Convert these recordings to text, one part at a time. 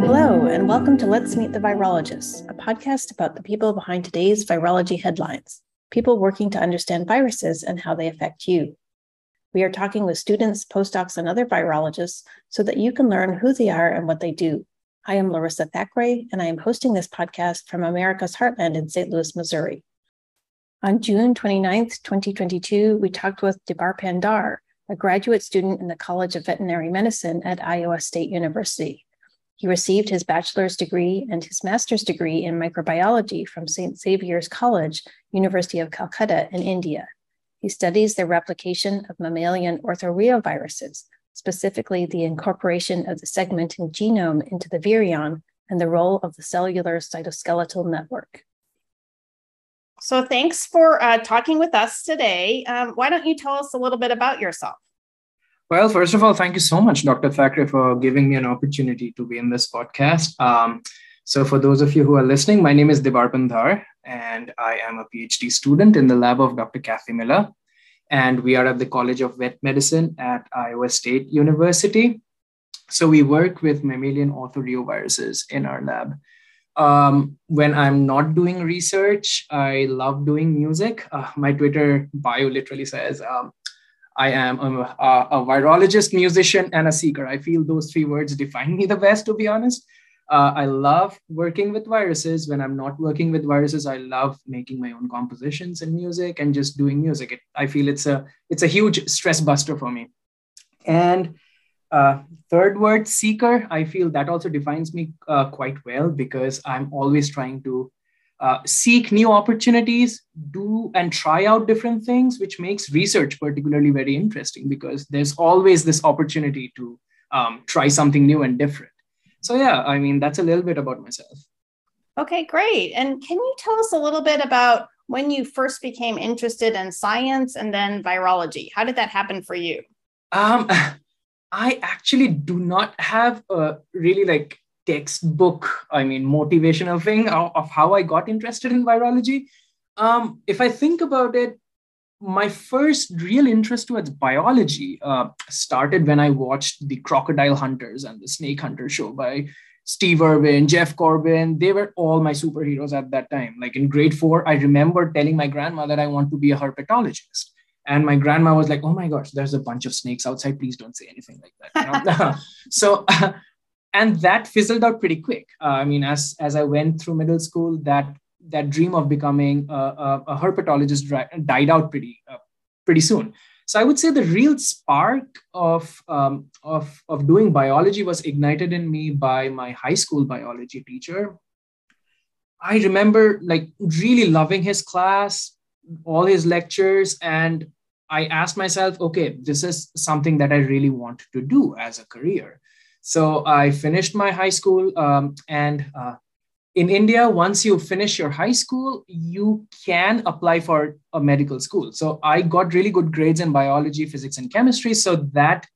Hello, and welcome to Let's Meet the Virologists, a podcast about the people behind today's virology headlines, people working to understand viruses and how they affect you. We are talking with students, postdocs, and other virologists so that you can learn who they are and what they do. I am Larissa Thackeray, and I am hosting this podcast from America's Heartland in St. Louis, Missouri. On June 29th, 2022, we talked with Debar Dar, a graduate student in the College of Veterinary Medicine at Iowa State University. He received his bachelor's degree and his master's degree in microbiology from St. Xavier's College, University of Calcutta in India. He studies the replication of mammalian orthoreoviruses, specifically the incorporation of the segmentin genome into the virion and the role of the cellular cytoskeletal network. So, thanks for uh, talking with us today. Um, why don't you tell us a little bit about yourself? Well, first of all, thank you so much, Dr. Thackeray, for giving me an opportunity to be in this podcast. Um, so, for those of you who are listening, my name is Debarpan Dhar, and I am a PhD student in the lab of Dr. Kathy Miller. And we are at the College of Vet Medicine at Iowa State University. So, we work with mammalian orthoreoviruses in our lab. Um, when I'm not doing research, I love doing music. Uh, my Twitter bio literally says, um, I am a, a, virologist, musician, and a seeker. I feel those three words define me the best, to be honest. Uh, I love working with viruses. When I'm not working with viruses, I love making my own compositions and music and just doing music. It, I feel it's a it's a huge stress buster for me. And uh, third word, seeker, I feel that also defines me uh, quite well because I'm always trying to uh, seek new opportunities, do and try out different things, which makes research particularly very interesting because there's always this opportunity to um, try something new and different. So, yeah, I mean, that's a little bit about myself. Okay, great. And can you tell us a little bit about when you first became interested in science and then virology? How did that happen for you? Um, I actually do not have a really like textbook, I mean, motivational thing of, of how I got interested in virology. Um, if I think about it, my first real interest towards biology uh, started when I watched the Crocodile Hunters and the Snake Hunter show by Steve Irwin, Jeff Corbin. They were all my superheroes at that time. Like in grade four, I remember telling my grandma that I want to be a herpetologist. And my grandma was like, oh my gosh, there's a bunch of snakes outside. Please don't say anything like that. You know? so, uh, and that fizzled out pretty quick. Uh, I mean, as, as I went through middle school, that, that dream of becoming a, a, a herpetologist died out pretty, uh, pretty soon. So I would say the real spark of, um, of, of doing biology was ignited in me by my high school biology teacher. I remember like really loving his class, all his lectures and i asked myself okay this is something that i really want to do as a career. So i finished my high school um, and uh, in india once you finish your high school you can apply for a medical school. So i got really good grades in biology physics and chemistry. So that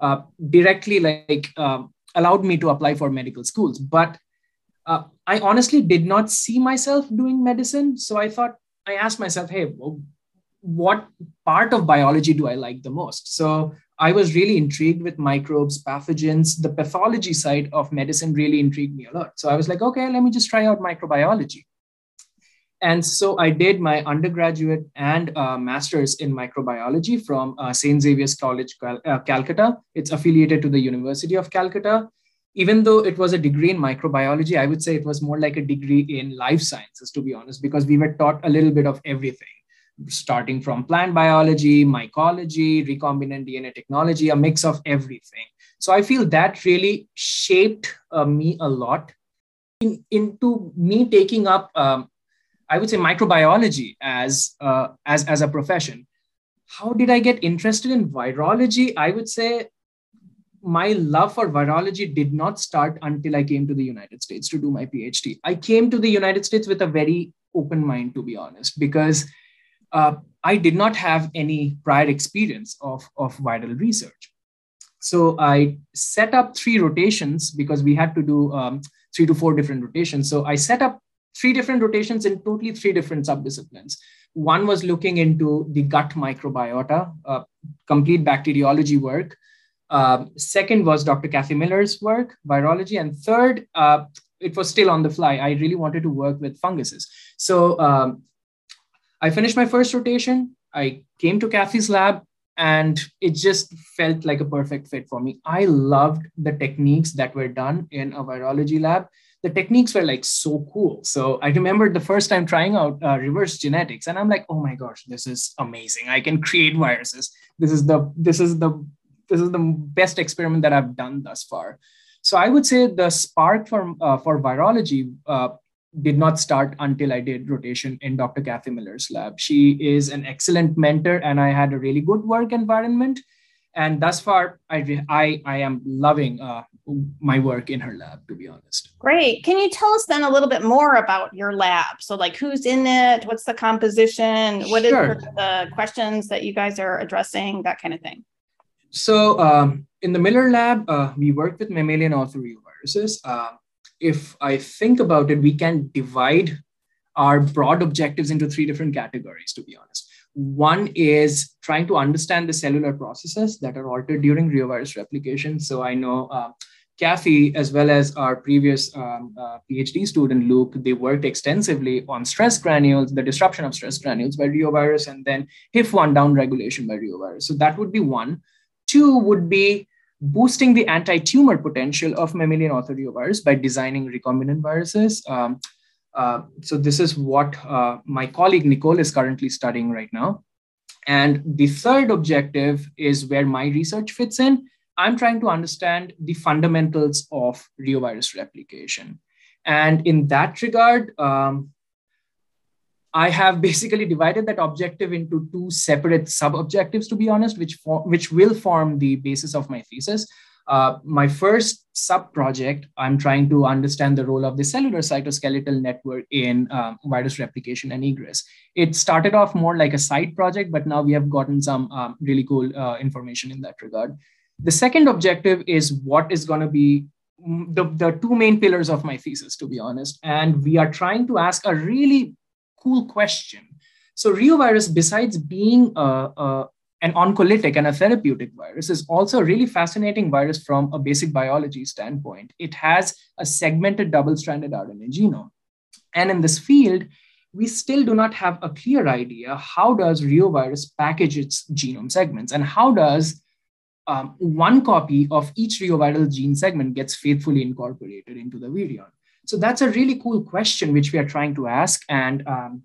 uh, directly like um, allowed me to apply for medical schools. But uh, i honestly did not see myself doing medicine. So i thought I asked myself, hey, what part of biology do I like the most? So I was really intrigued with microbes, pathogens. The pathology side of medicine really intrigued me a lot. So I was like, okay, let me just try out microbiology. And so I did my undergraduate and uh, master's in microbiology from uh, St. Xavier's College, Cal- uh, Calcutta. It's affiliated to the University of Calcutta even though it was a degree in microbiology, I would say it was more like a degree in life sciences, to be honest, because we were taught a little bit of everything, starting from plant biology, mycology, recombinant DNA technology, a mix of everything. So I feel that really shaped uh, me a lot in, into me taking up, um, I would say, microbiology as, uh, as, as a profession. How did I get interested in virology? I would say my love for virology did not start until I came to the United States to do my PhD. I came to the United States with a very open mind, to be honest, because uh, I did not have any prior experience of, of viral research. So I set up three rotations because we had to do um, three to four different rotations. So I set up three different rotations in totally three different subdisciplines. One was looking into the gut microbiota, uh, complete bacteriology work Um, second was Dr. Kathy Miller's work, virology. And third, uh, it was still on the fly. I really wanted to work with funguses. So um, I finished my first rotation. I came to Kathy's lab and it just felt like a perfect fit for me. I loved the techniques that were done in a virology lab. The techniques were like so cool. So I remember the first time trying out uh, reverse genetics, and I'm like, oh my gosh, this is amazing! I can create viruses. This is the this is the this is the best experiment that I've done thus far. So I would say the spark for uh, for virology uh, did not start until I did rotation in Dr. Kathy Miller's lab. She is an excellent mentor, and I had a really good work environment. And thus far, I I, I am loving uh, my work in her lab, to be honest. Great. Can you tell us then a little bit more about your lab? So, like, who's in it? What's the composition? What sure. is the questions that you guys are addressing? That kind of thing. So, um, in the Miller lab, uh, we work with mammalian orthoreoviruses. Uh, if I think about it, we can divide our broad objectives into three different categories, to be honest. One is trying to understand the cellular processes that are altered during reovirus replication. So I know uh, Kathy, as well as our previous um, uh, PhD student, Luke, they worked extensively on stress granules, the disruption of stress granules by reovirus, and then HIF1 downregulation by reovirus. So that would be one. Two would be boosting the anti-tumor potential of mammalian orthoreovirus by designing recombinant viruses. Um, uh, so this is what uh, my colleague Nicole is currently studying right now. And the third objective is where my research fits in. I'm trying to understand the fundamentals of reovirus replication. And in that regard, um, I have basically divided that objective into two separate sub-objectives, to be honest, which, for, which will form the basis of my thesis. Uh, my first sub-project, I'm trying to understand the role of the cellular cytoskeletal network in um, virus replication and egress. It started off more like a side project, but now we have gotten some um, really cool uh, information in that regard. The second objective is what is going to be the, the two main pillars of my thesis, to be honest. And we are trying to ask a really cool question. So reovirus, besides being a, a, an oncolytic and a therapeutic virus, is also a really fascinating virus from a basic biology standpoint. It has a segmented double-stranded RNA genome. And in this field, we still do not have a clear idea how does reovirus package its genome segments and how does um, one copy of each reoviral gene segment gets faithfully incorporated into the virion. So that's a really cool question which we are trying to ask. And um,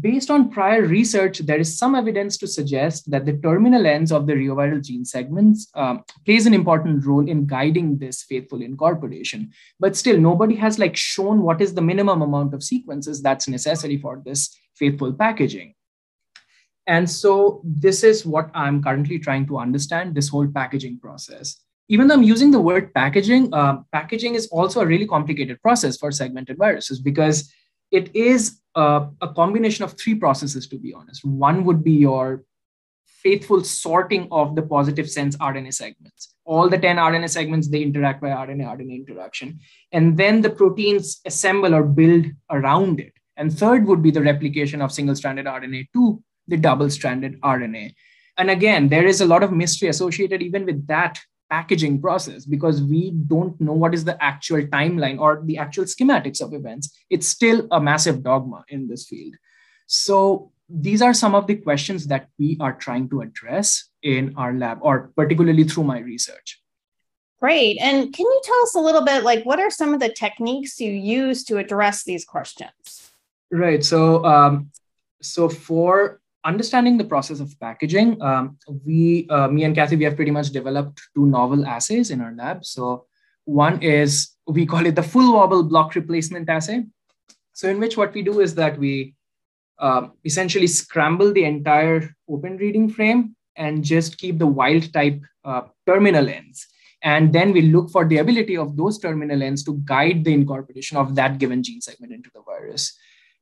based on prior research, there is some evidence to suggest that the terminal ends of the reoviral gene segments um, plays an important role in guiding this faithful incorporation. But still, nobody has like shown what is the minimum amount of sequences that's necessary for this faithful packaging. And so this is what I'm currently trying to understand this whole packaging process even though I'm using the word packaging, uh, packaging is also a really complicated process for segmented viruses because it is a, a combination of three processes, to be honest. One would be your faithful sorting of the positive sense RNA segments. All the 10 RNA segments, they interact by RNA-RNA interaction. And then the proteins assemble or build around it. And third would be the replication of single-stranded RNA to the double-stranded RNA. And again, there is a lot of mystery associated even with that packaging process because we don't know what is the actual timeline or the actual schematics of events. It's still a massive dogma in this field. So these are some of the questions that we are trying to address in our lab or particularly through my research. Great. And can you tell us a little bit like what are some of the techniques you use to address these questions? Right. So um, so for understanding the process of packaging, um, we, uh, me and Kathy, we have pretty much developed two novel assays in our lab. So one is, we call it the full wobble block replacement assay. So in which what we do is that we uh, essentially scramble the entire open reading frame and just keep the wild type uh, terminal ends. And then we look for the ability of those terminal ends to guide the incorporation of that given gene segment into the virus.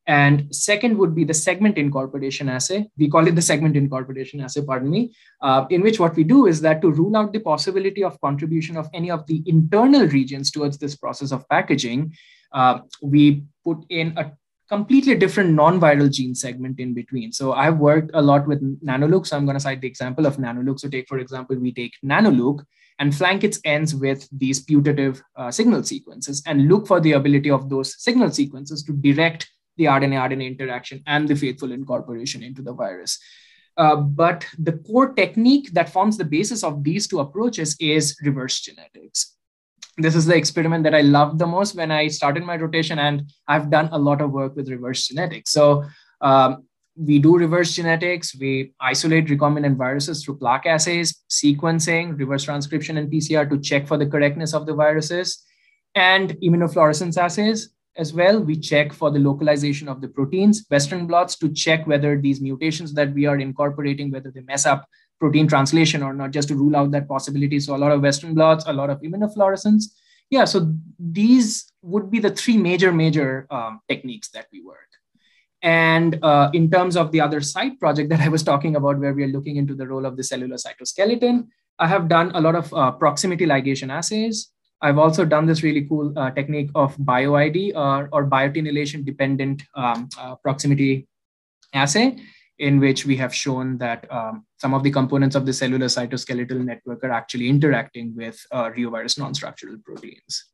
And second would be the segment incorporation assay. We call it the segment incorporation assay, pardon me, uh, in which what we do is that to rule out the possibility of contribution of any of the internal regions towards this process of packaging, uh, we put in a completely different non-viral gene segment in between. So I've worked a lot with NanoLuc. So I'm going to cite the example of NanoLuc. So take, for example, we take NanoLuc and flank its ends with these putative uh, signal sequences and look for the ability of those signal sequences to direct the RNA-RNA interaction and the faithful incorporation into the virus. Uh, but the core technique that forms the basis of these two approaches is reverse genetics this is the experiment that I loved the most when I started my rotation, and I've done a lot of work with reverse genetics. So um, we do reverse genetics. We isolate recombinant viruses through plaque assays, sequencing, reverse transcription, and PCR to check for the correctness of the viruses, and immunofluorescence assays as well. We check for the localization of the proteins, Western blots to check whether these mutations that we are incorporating, whether they mess up protein translation or not, just to rule out that possibility. So a lot of Western blots, a lot of immunofluorescence. Yeah, so these would be the three major, major um, techniques that we work. And uh, in terms of the other side project that I was talking about, where we are looking into the role of the cellular cytoskeleton, I have done a lot of uh, proximity ligation assays. I've also done this really cool uh, technique of BioID or, or biotinylation dependent um, uh, proximity assay, in which we have shown that um, some of the components of the cellular cytoskeletal network are actually interacting with uh, reovirus non-structural proteins.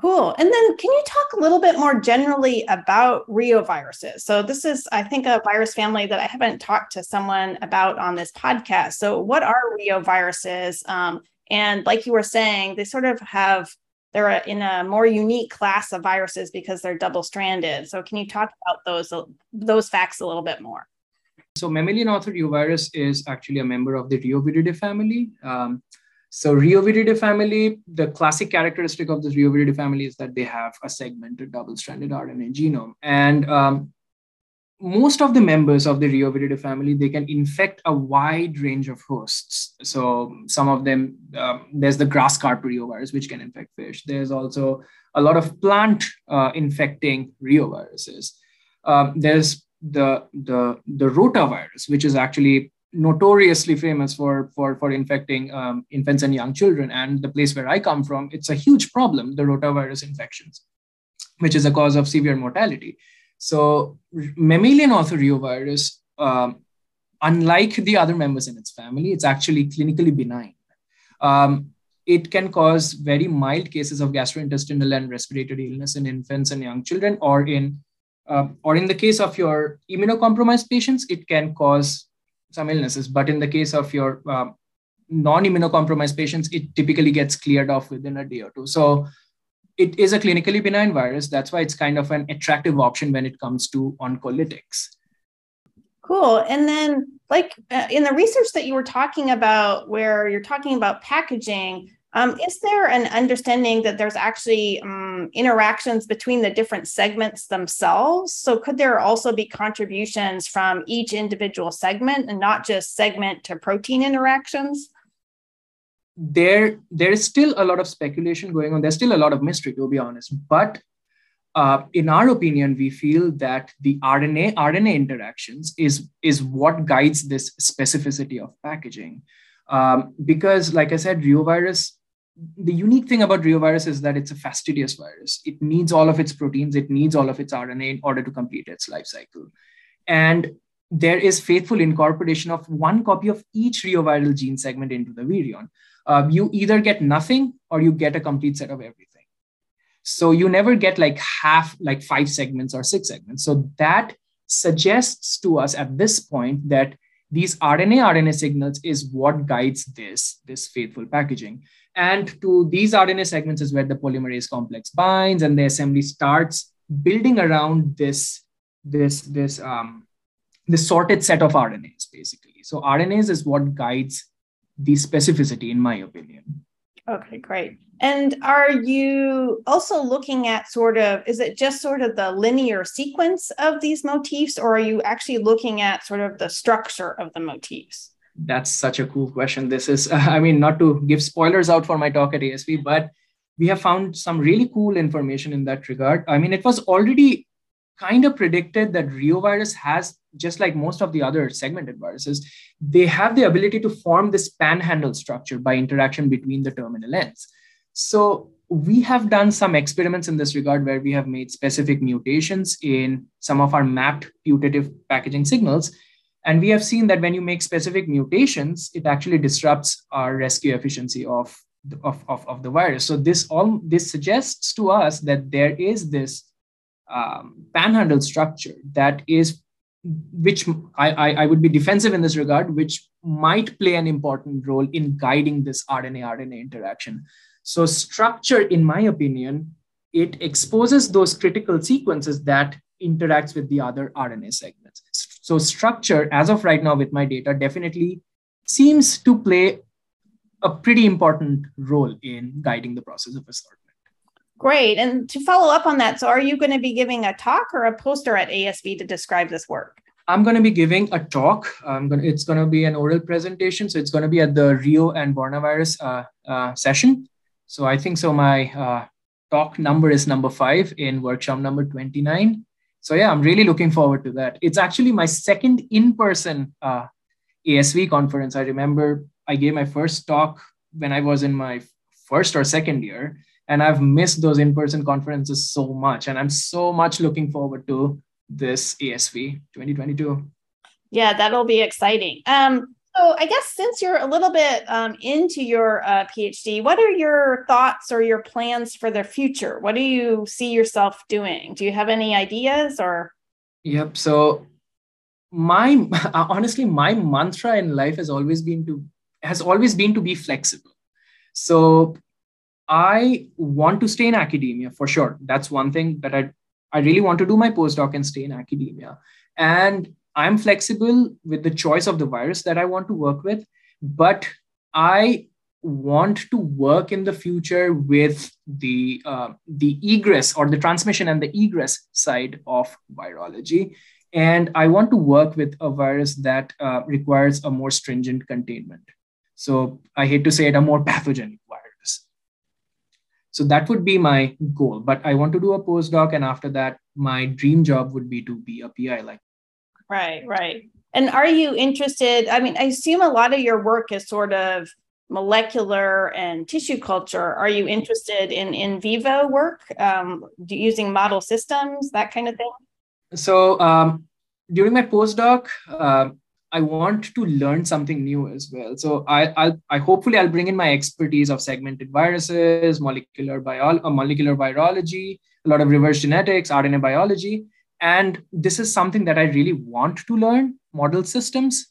Cool. And then can you talk a little bit more generally about reoviruses? So this is, I think, a virus family that I haven't talked to someone about on this podcast. So what are reoviruses? Um, and like you were saying, they sort of have they're in a more unique class of viruses because they're double stranded. So can you talk about those those facts a little bit more? So mammalian arthroreovirus is actually a member of the Reoviridae family. Um, so Reoviridae family, the classic characteristic of this Reoviridae family is that they have a segmented double-stranded RNA genome. And um, most of the members of the Reoviridae family, they can infect a wide range of hosts. So some of them, um, there's the grass carp reovirus, which can infect fish. There's also a lot of plant uh, infecting reoviruses. Um, there's the the the rotavirus, which is actually notoriously famous for for for infecting um, infants and young children. And the place where I come from, it's a huge problem. The rotavirus infections, which is a cause of severe mortality. So mammalian arthroreovirus, um, unlike the other members in its family, it's actually clinically benign. Um, it can cause very mild cases of gastrointestinal and respiratory illness in infants and young children, or in um, or in the case of your immunocompromised patients, it can cause some illnesses. But in the case of your um, non-immunocompromised patients, it typically gets cleared off within a day or two. So it is a clinically benign virus. That's why it's kind of an attractive option when it comes to oncolytics. Cool. And then, like uh, in the research that you were talking about, where you're talking about packaging, um, is there an understanding that there's actually um, interactions between the different segments themselves? So, could there also be contributions from each individual segment and not just segment to protein interactions? There, there is still a lot of speculation going on. There's still a lot of mystery, to be honest. But uh, in our opinion, we feel that the RNA RNA interactions is is what guides this specificity of packaging. Um, because, like I said, reovirus the unique thing about reovirus is that it's a fastidious virus. It needs all of its proteins, it needs all of its RNA in order to complete its life cycle. And there is faithful incorporation of one copy of each reoviral gene segment into the virion. Uh, you either get nothing or you get a complete set of everything. So you never get like half, like five segments or six segments. So that suggests to us at this point that these RNA RNA signals is what guides this, this faithful packaging. And to these RNA segments is where the polymerase complex binds and the assembly starts building around this, this, this, um, this sorted set of RNAs, basically. So RNAs is what guides the specificity, in my opinion. Okay, great. And are you also looking at sort of, is it just sort of the linear sequence of these motifs, or are you actually looking at sort of the structure of the motifs? that's such a cool question. This is, I mean, not to give spoilers out for my talk at ASV, but we have found some really cool information in that regard. I mean, it was already kind of predicted that reovirus has, just like most of the other segmented viruses, they have the ability to form this panhandle structure by interaction between the terminal ends. So we have done some experiments in this regard where we have made specific mutations in some of our mapped putative packaging signals. And we have seen that when you make specific mutations, it actually disrupts our rescue efficiency of, of, of, of the virus. So this all this suggests to us that there is this um, panhandle structure that is which I, I, I would be defensive in this regard, which might play an important role in guiding this RNA RNA interaction. So, structure, in my opinion, it exposes those critical sequences that interacts with the other RNA segments. So, structure, as of right now, with my data, definitely seems to play a pretty important role in guiding the process of assortment. Great. And to follow up on that, so are you going to be giving a talk or a poster at ASV to describe this work? I'm going to be giving a talk. To, it's going to be an oral presentation. So it's going to be at the Rio and Borna virus uh, uh, session. So I think so. My uh, talk number is number five in workshop number 29. So yeah, I'm really looking forward to that. It's actually my second in-person uh, ASV conference. I remember I gave my first talk when I was in my first or second year, and I've missed those in-person conferences so much. And I'm so much looking forward to this ASV 2022. Yeah, that'll be exciting. Um, so, I guess since you're a little bit um, into your uh, PhD, what are your thoughts or your plans for the future? What do you see yourself doing? Do you have any ideas or? Yep. So, my honestly, my mantra in life has always been to has always been to be flexible. So, I want to stay in academia for sure. That's one thing that I I really want to do my postdoc and stay in academia. And I'm flexible with the choice of the virus that I want to work with, but I want to work in the future with the uh, the egress or the transmission and the egress side of virology and i want to work with a virus that uh, requires a more stringent containment so i hate to say it a more pathogenic virus so that would be my goal but i want to do a postdoc and after that my dream job would be to be a pi like Right, right. And are you interested? I mean, I assume a lot of your work is sort of molecular and tissue culture. Are you interested in in vivo work, um, using model systems, that kind of thing? So um, during my postdoc, uh, I want to learn something new as well. So I, I'll, I hopefully I'll bring in my expertise of segmented viruses, molecular bio, uh, molecular virology, a lot of reverse genetics, RNA biology, and this is something that I really want to learn model systems.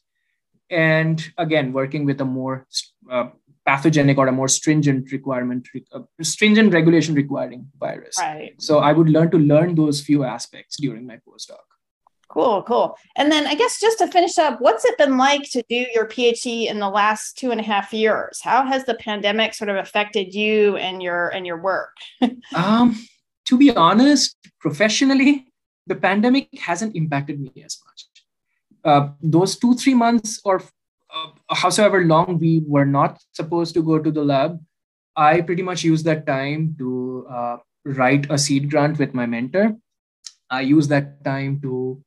And again, working with a more uh, pathogenic or a more stringent requirement, uh, stringent regulation requiring virus. Right. So I would learn to learn those few aspects during my postdoc. Cool, cool. And then I guess just to finish up, what's it been like to do your PhD in the last two and a half years? How has the pandemic sort of affected you and your and your work? um, to be honest, professionally, the pandemic hasn't impacted me as much. Uh, those two, three months or uh, howsoever long we were not supposed to go to the lab, I pretty much used that time to uh, write a seed grant with my mentor. I used that time to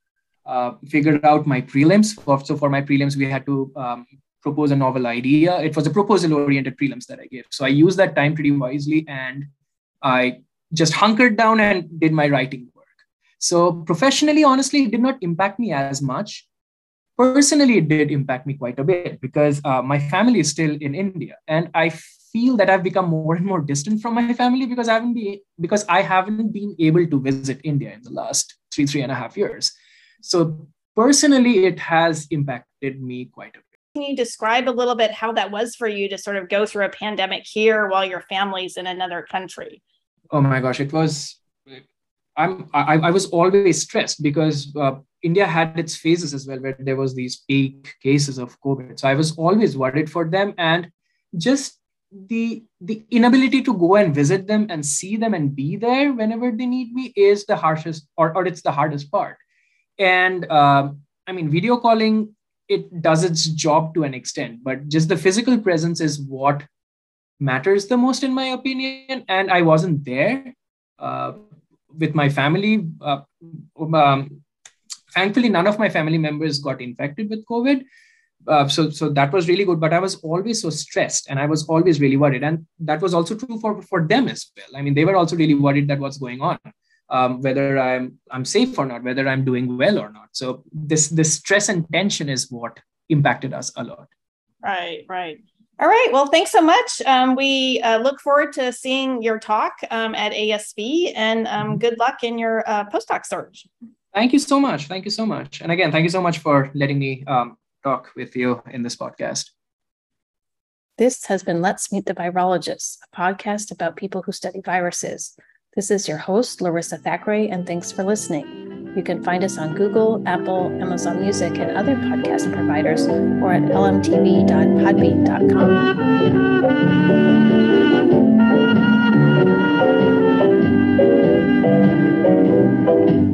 uh, figure out my prelims. So for my prelims, we had to um, propose a novel idea. It was a proposal-oriented prelims that I gave. So I used that time pretty wisely, and I just hunkered down and did my writing work. so professionally, honestly, it did not impact me as much. Personally, it did impact me quite a bit because uh, my family is still in India, and I feel that I've become more and more distant from my family because I haven't been because I haven't been able to visit India in the last three three and a half years. So personally, it has impacted me quite a bit. Can you describe a little bit how that was for you to sort of go through a pandemic here while your family's in another country? Oh my gosh, it was I'm I, I was always stressed because uh, India had its phases as well where there was these peak cases of COVID. So I was always worried for them and just the the inability to go and visit them and see them and be there whenever they need me is the harshest or, or it's the hardest part. And uh, I mean, video calling it does its job to an extent, but just the physical presence is what matters the most in my opinion. And I wasn't there. Uh, with my family. Uh, um, thankfully, none of my family members got infected with COVID. uh, so so that was really good but i was always so stressed and i was always really worried and that was also true for for them as well i mean they were also really worried that what's going on um, whether i'm i'm safe or not whether i'm doing well or not so this this stress and tension is what impacted us a lot right right all right. Well, thanks so much. Um, we uh, look forward to seeing your talk um, at ASV and um, mm-hmm. good luck in your uh, postdoc search. Thank you so much. Thank you so much. And again, thank you so much for letting me um, talk with you in this podcast. This has been Let's Meet the Virologists, a podcast about people who study viruses. This is your host, Larissa Thackeray, and thanks for listening. You can find us on Google, Apple, Amazon Music, and other podcast providers, or at lmtv.podbean.com.